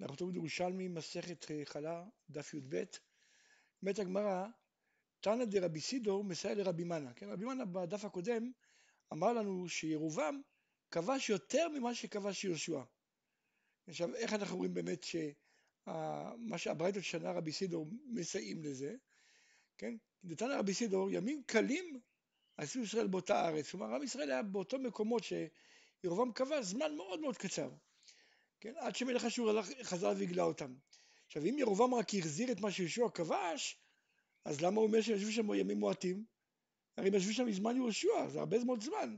אנחנו תמיד ירושלמי, מסכת חלה, דף י"ב. אומרת הגמרא, תנא דרבי סידור מסייע לרבי מנה. כן, רבי מנה בדף הקודם אמר לנו שירובעם כבש יותר ממה שכבש יהושע. עכשיו, איך אנחנו רואים באמת שמה שהברייתות שנה רבי סידור מסייעים לזה, כן? נתנא רבי סידור, ימים קלים עשו ישראל באותה ארץ. כלומר, עם ישראל היה באותו מקומות שירובעם כבש זמן מאוד מאוד קצר. כן? עד שמלך אשור חזר והגלה אותם. עכשיו, אם ירובעם רק החזיר את מה שיהושע כבש, אז למה הוא אומר שהם ישבו שם ימים מועטים? הרי הם ישבו שם מזמן יהושע, זה הרבה מאוד זמן.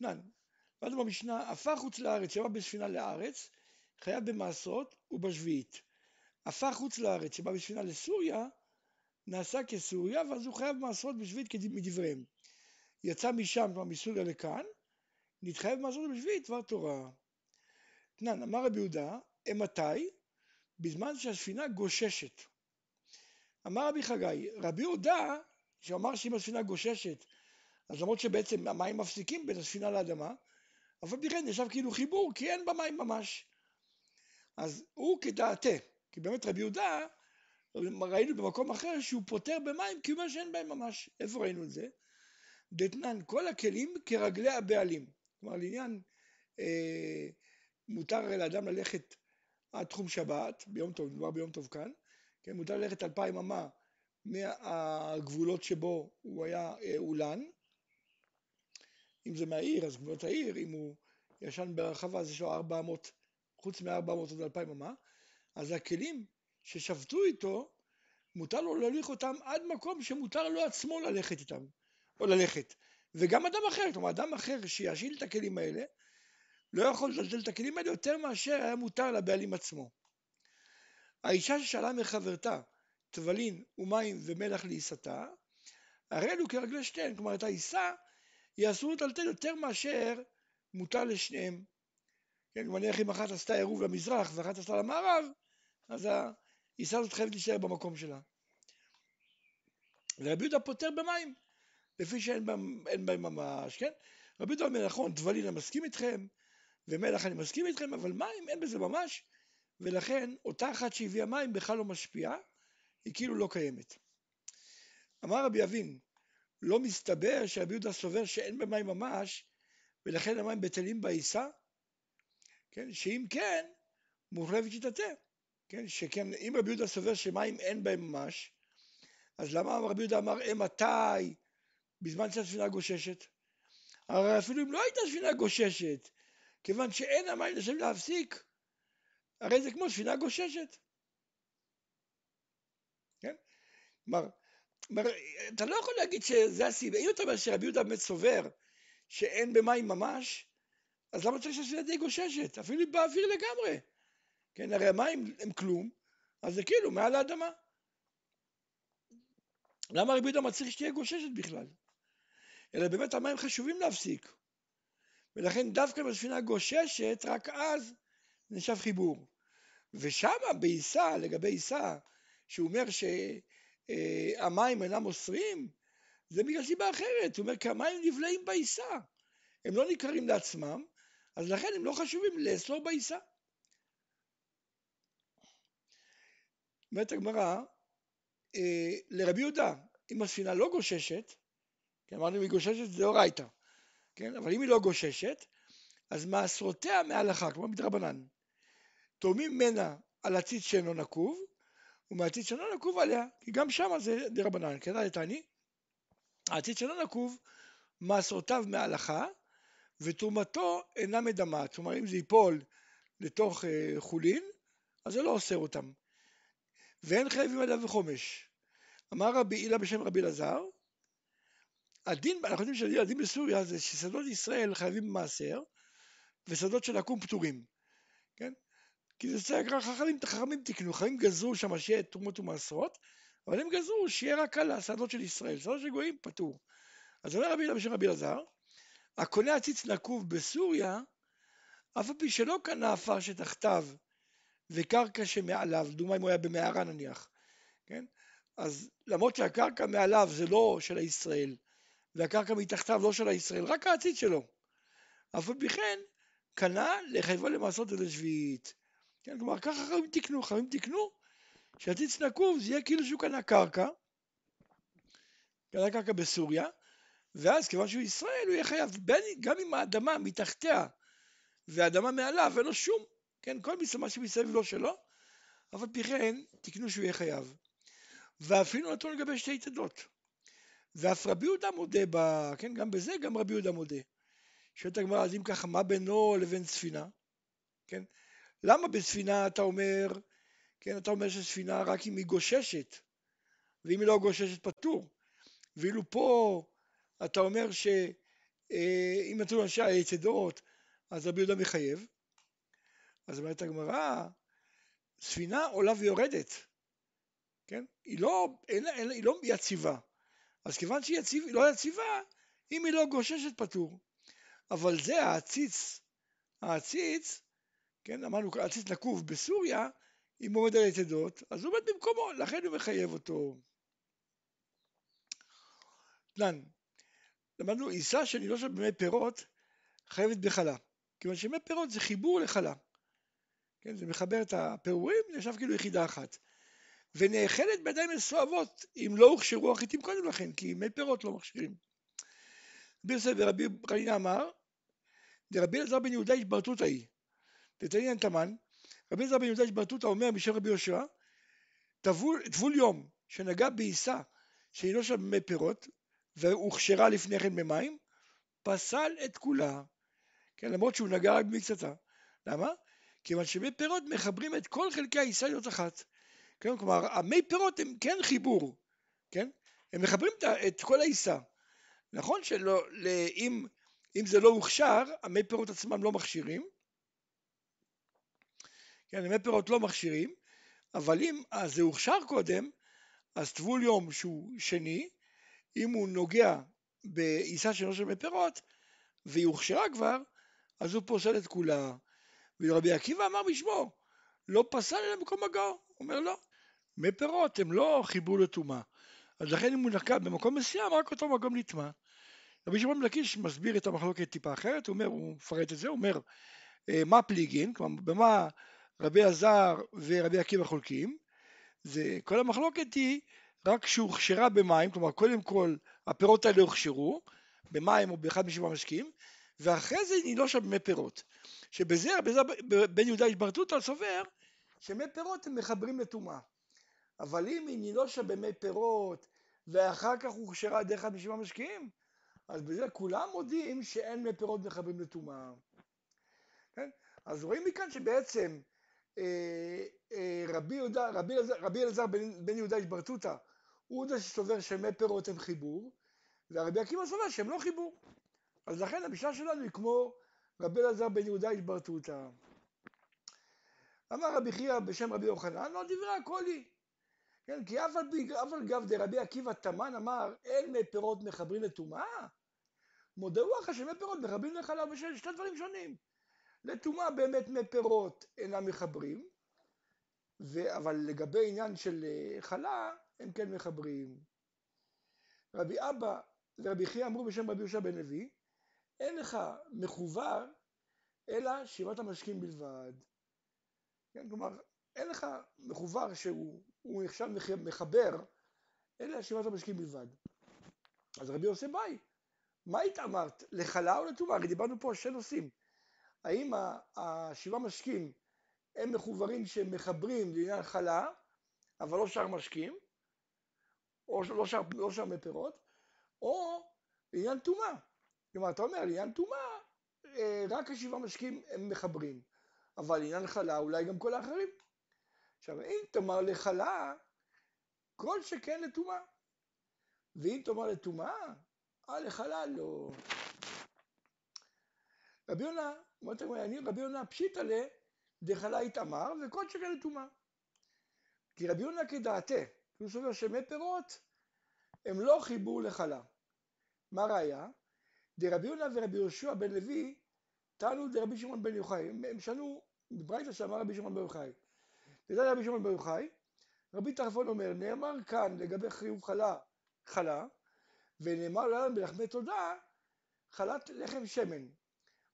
נן, ואז במשנה, הפך חוץ לארץ, שבא בספינה לארץ, חייב במעשרות ובשביעית. הפך חוץ לארץ, שבא בספינה לסוריה, נעשה כסוריה, ואז הוא חייב במעשרות בשביעית מדבריהם. יצא משם, כלומר מסוריה לכאן, נתחייב במעשרות בשביעית דבר תורה. תנן, אמר רבי יהודה, אמתי? בזמן שהספינה גוששת. אמר רבי חגי, רבי יהודה, שאמר שאם הספינה גוששת, אז למרות שבעצם המים מפסיקים בין הספינה לאדמה, אבל בכן ישב כאילו חיבור, כי אין במים ממש. אז הוא כדעתה, כי באמת רבי יהודה, ראינו במקום אחר שהוא פותר במים, כי הוא אומר שאין בהם ממש. איפה ראינו את זה? דתנן, כל הכלים כרגלי הבעלים. כלומר, לעניין אה, מותר לאדם ללכת עד תחום שבת, ביום טוב, מדובר ביום טוב כאן, כן, מותר ללכת אלפיים אמה מהגבולות שבו הוא היה אה, אולן, אם זה מהעיר, אז גבולות העיר, אם הוא ישן ברחבה, אז יש לו 400, חוץ מ-400 עוד 2,000 אמה, אז הכלים ששבתו איתו, מותר לו להוליך אותם עד מקום שמותר לו עצמו ללכת איתם, או ללכת. וגם אדם אחר, כלומר אדם אחר שישיל את הכלים האלה, לא יכול לזלזל את הכלים האלה יותר מאשר היה מותר לבעלים עצמו. האישה ששאלה מחברתה טבלין ומים ומלח לעיסתה, הרי אלו כרגלי שתיהן, כלומר את העיסה היא אסור לטלטל יותר מאשר מותר לשניהם. כן, נניח אם אחת עשתה עירוב למזרח ואחת עשתה למערב, אז העיסה הזאת חייבת להישאר במקום שלה. ורבי יהודה פותר במים, לפי שאין בהם, בהם ממש, כן? רבי יהודה אומר, נכון, טבלין אני מסכים איתכם, ומלח אני מסכים איתכם, אבל מים אין בזה ממש, ולכן אותה אחת שהביאה מים בכלל לא משפיעה, היא כאילו לא קיימת. אמר רבי אבין, לא מסתבר שרבי יהודה סובר שאין במים ממש, ולכן המים בטלים בעיסה? כן, שאם כן, מוחלפת שיטתה. כן, שכן, אם רבי יהודה סובר שמים אין בהם ממש, אז למה רבי יהודה אמר אימתי בזמן שהספינה גוששת? הרי אפילו אם לא הייתה ספינה גוששת, כיוון שאין המים לשם להפסיק, הרי זה כמו ספינה גוששת. כן? כלומר, אתה לא יכול להגיד שזה הסיבה, אם אתה אומר שרבי יהודה באמת סובר שאין במים ממש, אז למה צריך שהספינה תהיה גוששת? אפילו באוויר לגמרי. כן, הרי המים הם כלום, אז זה כאילו מעל האדמה. למה רבי יהודה מצריך שתהיה גוששת בכלל? אלא באמת המים חשובים להפסיק. ולכן דווקא בספינה גוששת, רק אז נשאב חיבור. ושמה בעיסה, לגבי עיסה, שהוא אומר שהמים אינם אוסרים, זה בגלל סיבה אחרת, הוא אומר כי המים נבלעים בעיסה, הם לא ניכרים לעצמם, אז לכן הם לא חשובים לאסור בעיסה. אומרת הגמרא, אה, לרבי יהודה, אם הספינה לא גוששת, כי אמרנו אם היא גוששת זה אורייתא, כן? אבל אם היא לא גוששת, אז מעשרותיה מהלכה, כמו מדרבנן. תורמים ממנה על הציץ שאינו נקוב, ומהציץ שאינו נקוב עליה, כי גם שמה זה דרבנן, כדאי לתעני. הציץ שאינו נקוב, מעשרותיו מהלכה, ותרומתו אינה מדמה. כלומר, אם זה ייפול לתוך אה, חולין, אז זה לא אוסר אותם. ואין חייבים עליו וחומש. אמר רבי הילה בשם רבי אלעזר, הדין, אנחנו יודעים שהדין בסוריה זה ששדות ישראל חייבים במעשר, ושדות של עקום פטורים, כן? כי זה צריך, חכמים, חכמים תקנו, חכמים גזרו שם שיהיה תרומות ומעשרות, אבל הם גזרו שיהיה רק על השדות של ישראל, שדות של גויים פטור. אז אומר רבי בשם רבי אלעזר, הקונה עציץ נקוב בסוריה, אף על פי שלא קנה עפר שתחתיו וקרקע שמעליו, דוגמה אם הוא היה במערה נניח, כן? אז למרות שהקרקע מעליו זה לא של הישראל, והקרקע מתחתיו לא של הישראל, רק העציץ שלו. אף על פי כן, קנה לחייבו למעשות את השביעית. כן, כלומר, ככה חכמים תיקנו, חכמים תיקנו שהציץ נקוב זה יהיה כאילו שהוא קנה קרקע, קנה קרקע בסוריה, ואז כיוון שהוא ישראל הוא יהיה חייב, בין, גם אם האדמה מתחתיה והאדמה מעליו אין לו שום, כן, כל מה שמסביב לא שלו, אבל פי כן תיקנו שהוא יהיה חייב. ואפילו נתנו לגבי שתי יתדות. ואף רבי יהודה מודה, ב, כן, גם בזה גם רבי יהודה מודה. שואלת הגמרא, אז אם ככה, מה בינו לבין ספינה? כן? למה בספינה אתה אומר, כן, אתה אומר שספינה רק אם היא גוששת, ואם היא לא גוששת פטור. ואילו פה אתה אומר שאם נתנו אנשי היצדות, אז רבי יהודה מחייב. אז אומרת הגמרא, ספינה עולה ויורדת, כן? היא לא, אין, אין, היא לא יציבה. אז כיוון שהיא יציב, לא יציבה, אם היא לא גוששת פטור. אבל זה העציץ, העציץ, כן, אמרנו, העציץ נקוב בסוריה, אם עומד על יתדות, אז הוא עומד במקומו, לכן הוא מחייב אותו. תנן, למדנו, עיסה שאני לא שומע במי פירות, חייבת בחלה. כיוון שמי פירות זה חיבור לחלה. כן, זה מחבר את הפירורים, נחשב כאילו יחידה אחת. ונאכלת בידיים מסואבות, אם לא הוכשרו החיטים קודם לכן, כי מי פירות לא מכשירים. רבי יוסף ורבי חנינה אמר, דרבי אלעזר בן יהודה התברתותא היא. דתנינן תמן, רבי אלעזר בן יהודה התברתותא אומר בשם רבי יהושע, טבול יום שנגע בעיסה שאינו שם מי פירות, והוכשרה לפני כן במים, פסל את כולה. כן, למרות שהוא נגע רק במקצתה. למה? כיוון שמי פירות מחברים את כל חלקי העיסה להיות אחת. כן, כלומר, המי פירות הם כן חיבור, כן? הם מחברים את כל העיסה. נכון שלא, אם, אם זה לא הוכשר, המי פירות עצמם לא מכשירים. כן, המי פירות לא מכשירים, אבל אם זה הוכשר קודם, אז טבול יום שהוא שני, אם הוא נוגע בעיסה של נושא מפירות, והיא הוכשרה כבר, אז הוא פוסל את כולה. ורבי עקיבא אמר בשמו, לא פסל אלא במקום. הוא אומר לא, מי פירות הם לא חיבור לטומאה. אז לכן אם הוא נקע במקום מסוים, רק אותו מקום נטמע. רבי שמעון לקיש מסביר את המחלוקת טיפה אחרת, הוא אומר, הוא מפרט את זה, הוא אומר, אה, מה פליגין, כלומר, במה רבי עזר ורבי עקיבא חולקים, זה, כל המחלוקת היא רק שהוכשרה במים, כלומר קודם כל הפירות האלה הוכשרו, במים או באחד משבע משקים, ואחרי זה נילושה במי פירות. שבזה בן יהודה התברתותא סובר שמי פירות הם מחברים לטומאה. אבל אם היא נילושה במי פירות ואחר כך הוכשרה דרך אחד משבע משקיעים, אז בזה כולם מודים שאין מי פירות מחברים לטומאה. כן? אז רואים מכאן שבעצם אה, אה, רבי, יהודה, רבי, רבי אלעזר בן, בן יהודה התברתותא הוא זה שסובר שמי פירות הם חיבור, והרבי עקיבא סובר שהם לא חיבור. אז לכן המשנה שלנו היא כמו רבי אלעזר בן יהודה התברתותא. אמר רבי חייא בשם רבי יוחנן, לא דברי הכל היא. כן, כי אף על גב דרבי עקיבא תמן אמר, אין מי פירות מחברים לטומאה? מודעו אחר שמי פירות מחברים לחלב ושל שתי דברים שונים. לטומאה באמת מי פירות אינם מחברים, ו... אבל לגבי עניין של אה, חלה, הם כן מחברים. רבי אבא ורבי חייא אמרו בשם רבי יהושע בן לוי, אין לך מחובר אלא שירת המשקים בלבד. כן, כלומר, אין לך מחובר שהוא נחשב מחבר, אלא שירת המשקים בלבד. אז רבי יוסי ביי, מה התאמרת? לחלה או לטומאה? הרי דיברנו פה על שני נושאים. האם השבעה משקים הם מחוברים שהם מחברים לעניין חלה, אבל לא שאר משקים, או לא שאר, לא שאר מפירות, או לעניין טומאה. כלומר, אתה אומר, לעניין טומאה, אה, רק השבעה משקים הם מחברים, אבל לעניין חלה אולי גם כל האחרים. עכשיו, אם תאמר לחלה, כל שכן לטומאה. ואם תאמר לטומאה, אה לחלה לא. רבי יונה, אומרת אני רבי יונה פשיטא ל דחלה התאמר וכל שכן לטומאה. כי רבי יונה כדעתה, הוא סובר שמי פירות הם לא חיבור לחלה. מה ראיה? דרבי יונה ורבי יהושע בן לוי טענו דרבי שמעון בן יוחאי, הם שנו בברייתא שאמר רבי שמעון בן יוחאי. לדעת רבי שמעון בן יוחאי, רבי טרפון אומר, נאמר כאן לגבי חיוב חלה, חלה, ונאמר לנו בלחמי תודה, חלת לחם שמן.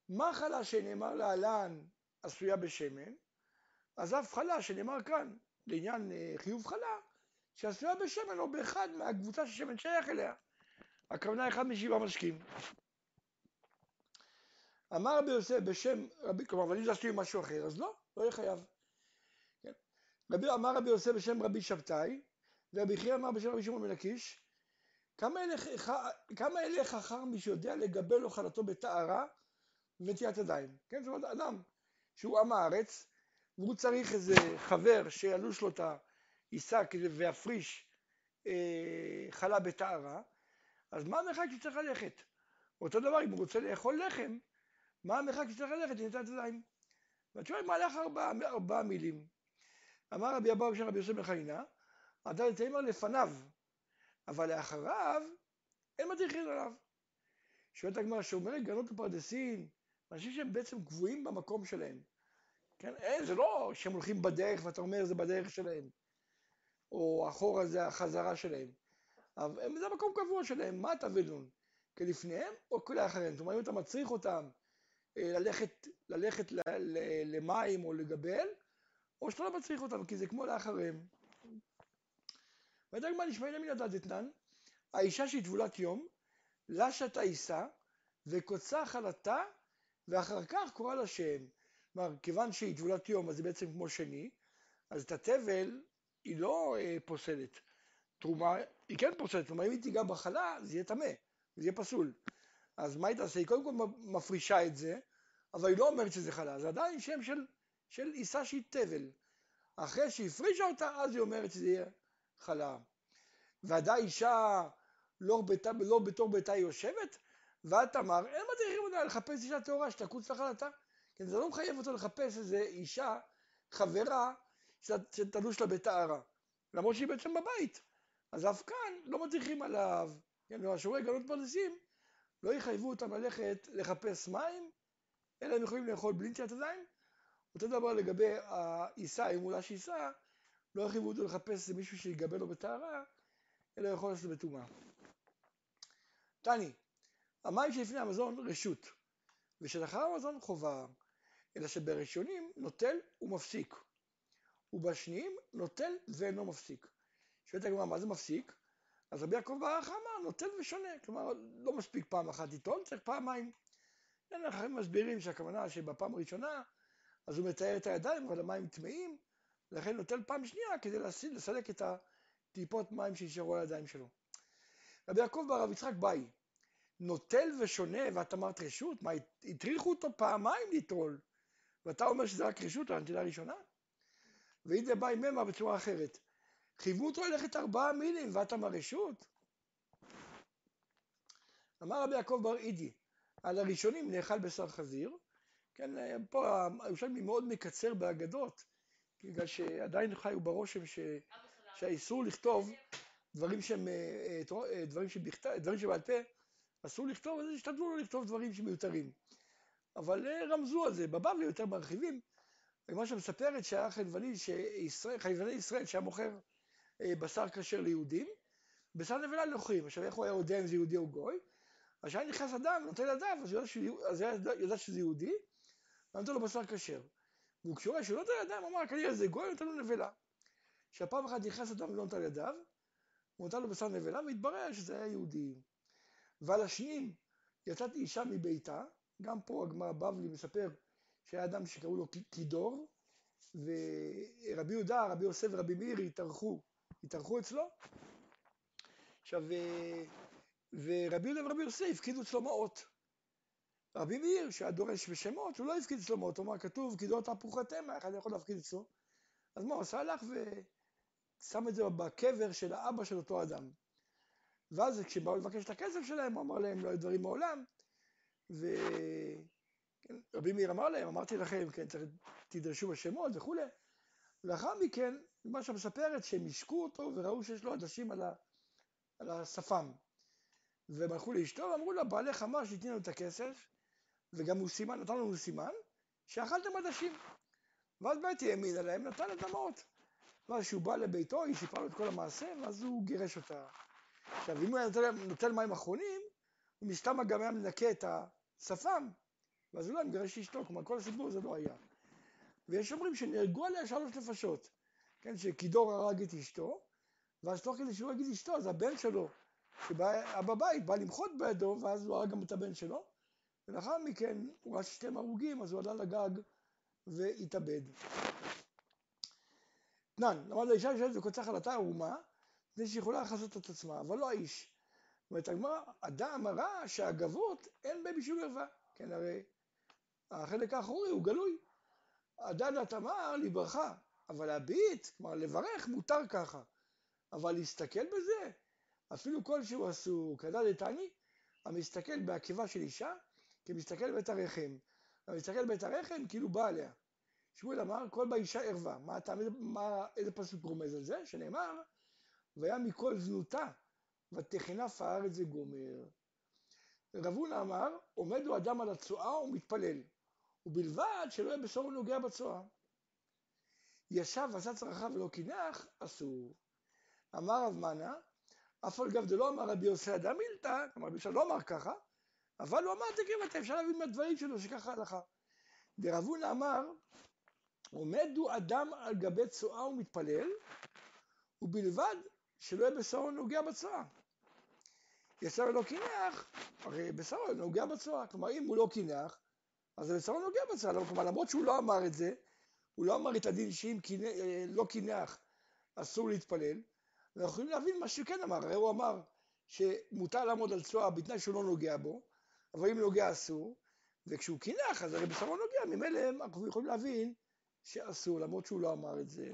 מה חלה שנאמר להלן עשויה בשמן, אז אף חלה שנאמר כאן לעניין אה, חיוב חלה, שעשויה בשמן או באחד מהקבוצה ששמן שייך אליה. הכוונה אחד משבעה משקים. אמר רבי יוסף בשם רבי, כלומר, אבל אם זה עשוי משהו אחר, אז לא, לא יהיה חייב. רבי, אמר רבי יוסף בשם רבי שבתאי, ורבי חייא אמר בשם רבי שמעון בן הקיש, כמה אלה חכם מי שיודע לגבל לו חלתו בטהרה ונטיית ידיים. כן, זאת אומרת, אדם שהוא עם הארץ, והוא צריך איזה חבר שילוש לו את העיסה ויפריש אה, חלה בטהרה, אז מה המרחק שצריך ללכת? אותו דבר, אם הוא רוצה לאכול לחם, מה המרחק שצריך ללכת לנטיית ידיים? והתשובה היא מהלך ארבעה ארבע מילים. אמר רבי אבאו של רבי יוסף בן חנינה, עדיין תימר לפניו, אבל לאחריו אין מדריכים עליו. שואלת הגמרא, שאומרת גנות ופרדסין, אנשים שהם בעצם קבועים במקום שלהם. כן, אין, זה לא שהם הולכים בדרך ואתה אומר זה בדרך שלהם, או אחורה זה החזרה שלהם. אבל זה המקום קבוע שלהם, מה אתה ולון? כלפניהם או כלאחריהם? זאת אומרת, אם אתה מצריך אותם אה, ללכת, ללכת ל, ל, למים או לגבל, או שאתה לא מצריך אותם, כי זה כמו לאחריהם. ואתה מה נשמע מן הדעת אתנן, האישה שהיא טבולת יום, לשת העיסה, וקוצה חלתה, ואחר כך קורא לה שם. כלומר, כיוון שהיא טבולת יום, אז זה בעצם כמו שני, אז את התבל היא לא אה, פוסלת. תרומה, היא כן פוסלת, כלומר אם היא תיגע בחלה, זה יהיה טמא, זה יהיה פסול. אז מה היא תעשה? היא קודם כל מפרישה את זה, אבל היא לא אומרת שזה חלה, זה עדיין שם של, של עיסה שהיא תבל. אחרי שהיא הפרישה אותה, אז היא אומרת שזה יהיה חלה. ועדיין אישה לא, ביתה, לא בתור ביתה היא יושבת, ואת אמר, אין מדריכים אותה לחפש אישה טהורה שתקוץ לחלתה. כן, זה לא מחייב אותו לחפש איזה אישה, חברה, שתלוש לה בטהרה. למרות שהיא בעצם בבית. אז אף כאן לא מדריכים עליו. כן, והשיעורי גלות פרדסים לא יחייבו אותם ללכת לחפש מים, אלא הם יכולים לאכול בלי נטיית ידיים. אותו דבר לגבי העיסה, אם הוא לש עיסה, לא יחייבו אותו לחפש מישהו שיגבה לו בטהרה, אלא יכול לעשות בטומאה. תני, המים שלפני המזון רשות, ושלאחר המזון חובה, אלא שבראשונים נוטל ומפסיק, ובשניים נוטל ואינו מפסיק. שואלת הגמרא, מה זה מפסיק? אז רבי יעקב ברח אמר, נוטל ושונה, כלומר לא מספיק פעם אחת לטעון, צריך פעמיים. אחרים מסבירים שהכוונה שבפעם הראשונה, אז הוא מתאר את הידיים, אבל המים טמאים, לכן נוטל פעם שנייה כדי לסלק את הטיפות מים שנשארו על הידיים שלו. רבי יעקב ברב יצחק באי, נוטל ושונה ואת אמרת רשות? מה, הטריחו אותו פעמיים לטרול, ואתה אומר שזה רק רשות הנטילה הראשונה? והנה באי ממה בצורה אחרת. חייבו אותו ללכת ארבעה מילים ואת אמר רשות? אמר רבי יעקב בר אידי, על הראשונים נאכל בשר חזיר, כן, פה הירושלמי מאוד מקצר באגדות, בגלל שעדיין חיו ברושם ש... שהאיסור לכתוב דברים שהם, אה, אה, דברים שבכתב, דברים שבעל פה, אסור לכתוב, אז השתדלו לא לכתוב דברים שמיותרים. אבל אה, רמזו על זה, בבבלי יותר מרחיבים, הגמרא שמספרת שהיה שישראל, חלבני ישראל שהיה מוכר בשר כשר ליהודים, בשר נבלה לנוכרים. עכשיו איך הוא היה יודע אם זה יהודי או גוי? אז כשהיה נכנס אדם, נותן לדף, אז הוא ידע שזה יהודי, ונותן לו בשר כשר. והוא כשהוא שהוא לא נותן לידיים, הוא אמר, כנראה זה גוי, נותן לו נבלה. כשהפעם אחת נכנס אדם ולא נותן לידיו, הוא נתן לו בשר נבלה, והתברר שזה היה יהודי. ועל השניים יצאת אישה מביתה, גם פה הגמרא בבלי מספר שהיה אדם שקראו לו קידור, ורבי יהודה, רבי יוסף ורבי מאיר התארחו, התארחו אצלו. עכשיו, ורבי יהודה ורבי יוסף הפקידו אצלו מעות. רבי מאיר, שהיה דורש בשמות, הוא לא הפקיד אצלו מאות, הוא אמר, כתוב, קידות תפוחתמה, איך אני יכול להפקיד אצלו? אז מה הוא עשה? הלך ושם את זה בקבר של האבא של אותו אדם. ואז כשבאו לבקש את הכסף שלהם, הוא אמר להם, לא היו דברים מעולם. ורבי מאיר אמר להם, אמרתי לכם, כן, תדרשו בשמות וכולי. לאחר מכן, מה שמספרת, שהם השקו אותו וראו שיש לו עדשים על, ה... על השפם. והם הלכו לאשתו ואמרו לה, בעלך אמר שתיתן לנו את הכסף, וגם הוא סימן, נתן לנו סימן, שאכלתם עדשים. ואז בית האמינה להם, נתן את המעות. ואז כשהוא בא לביתו, היא סיפרה לו את כל המעשה, ואז הוא גירש אותה. עכשיו, אם הוא היה נותן, נותן מים אחרונים, הוא מסתם גם היה מנקה את השפם, ואז הוא לא מגרש אשתו, כלומר כל הסיפור הזה לא היה. ויש אומרים שנהרגו עליה שלוש נפשות, כן, שקידור הרג את אשתו, ואז תוך כדי שהוא הרג את אשתו, אז הבן שלו, שבא בבית, בא למחות בידו, ואז הוא הרג גם את הבן שלו, ולאחר מכן הוא ראה ששתיהם הרוגים, אז הוא עלה לגג והתאבד. תנן, למד האישה יושבת וקוצח על התא ערומה, מפני שהיא יכולה לכסות את עצמה, אבל לא האיש. זאת אומרת, הגמרא, אדם הרע שהגבות אין בהם בשביל ערווה. כן, הרי החלק האחורי הוא גלוי. הדדת אמר לברכה, אבל להביט, כלומר לברך מותר ככה, אבל להסתכל בזה, אפילו כלשהו אסור, כדד תעני, המסתכל בעקיבה של אישה, כמסתכל בית הרחם. המסתכל בית הרחם כאילו בא עליה. שמואל אמר, כל באישה ערווה. מה, אתה, מה, איזה פסוק רומז על זה? שנאמר, והיה מכל זנותה, ותכנף הארץ וגומר. רב הונא אמר, עומד הוא אדם על הצואה ומתפלל, ובלבד שלא יהיה בשור נוגע בצואה. ישב ועשה צרכיו ולא קינח, אסור. אמר רב מנה, אף על גב דלא אמר רבי יוסי אדם מילתא, כלומר רבי לא אמר ככה, אבל הוא אמר תקריב אתה אפשר להבין מהדברים שלו שככה הלכה. דרב הונא אמר, עומד הוא אדם על גבי צואה ומתפלל, ובלבד שלא יהיה בשרו נוגע בצואה. יצא ולא קינח, הרי בשרו נוגע בצואה. כלומר, אם הוא לא קינח, אז בשרו נוגע בצואה. כלומר, למרות שהוא לא אמר את זה, הוא לא אמר את הדין שאם אה, לא קינח אסור להתפלל, אנחנו יכולים להבין מה שהוא כן אמר. הרי הוא אמר שמותר לעמוד על צואה בתנאי שהוא לא נוגע בו, אבל אם נוגע אסור, וכשהוא קינח אז הרי בשרו נוגע, ממילא אנחנו יכולים להבין שאסור, למרות שהוא לא אמר את זה.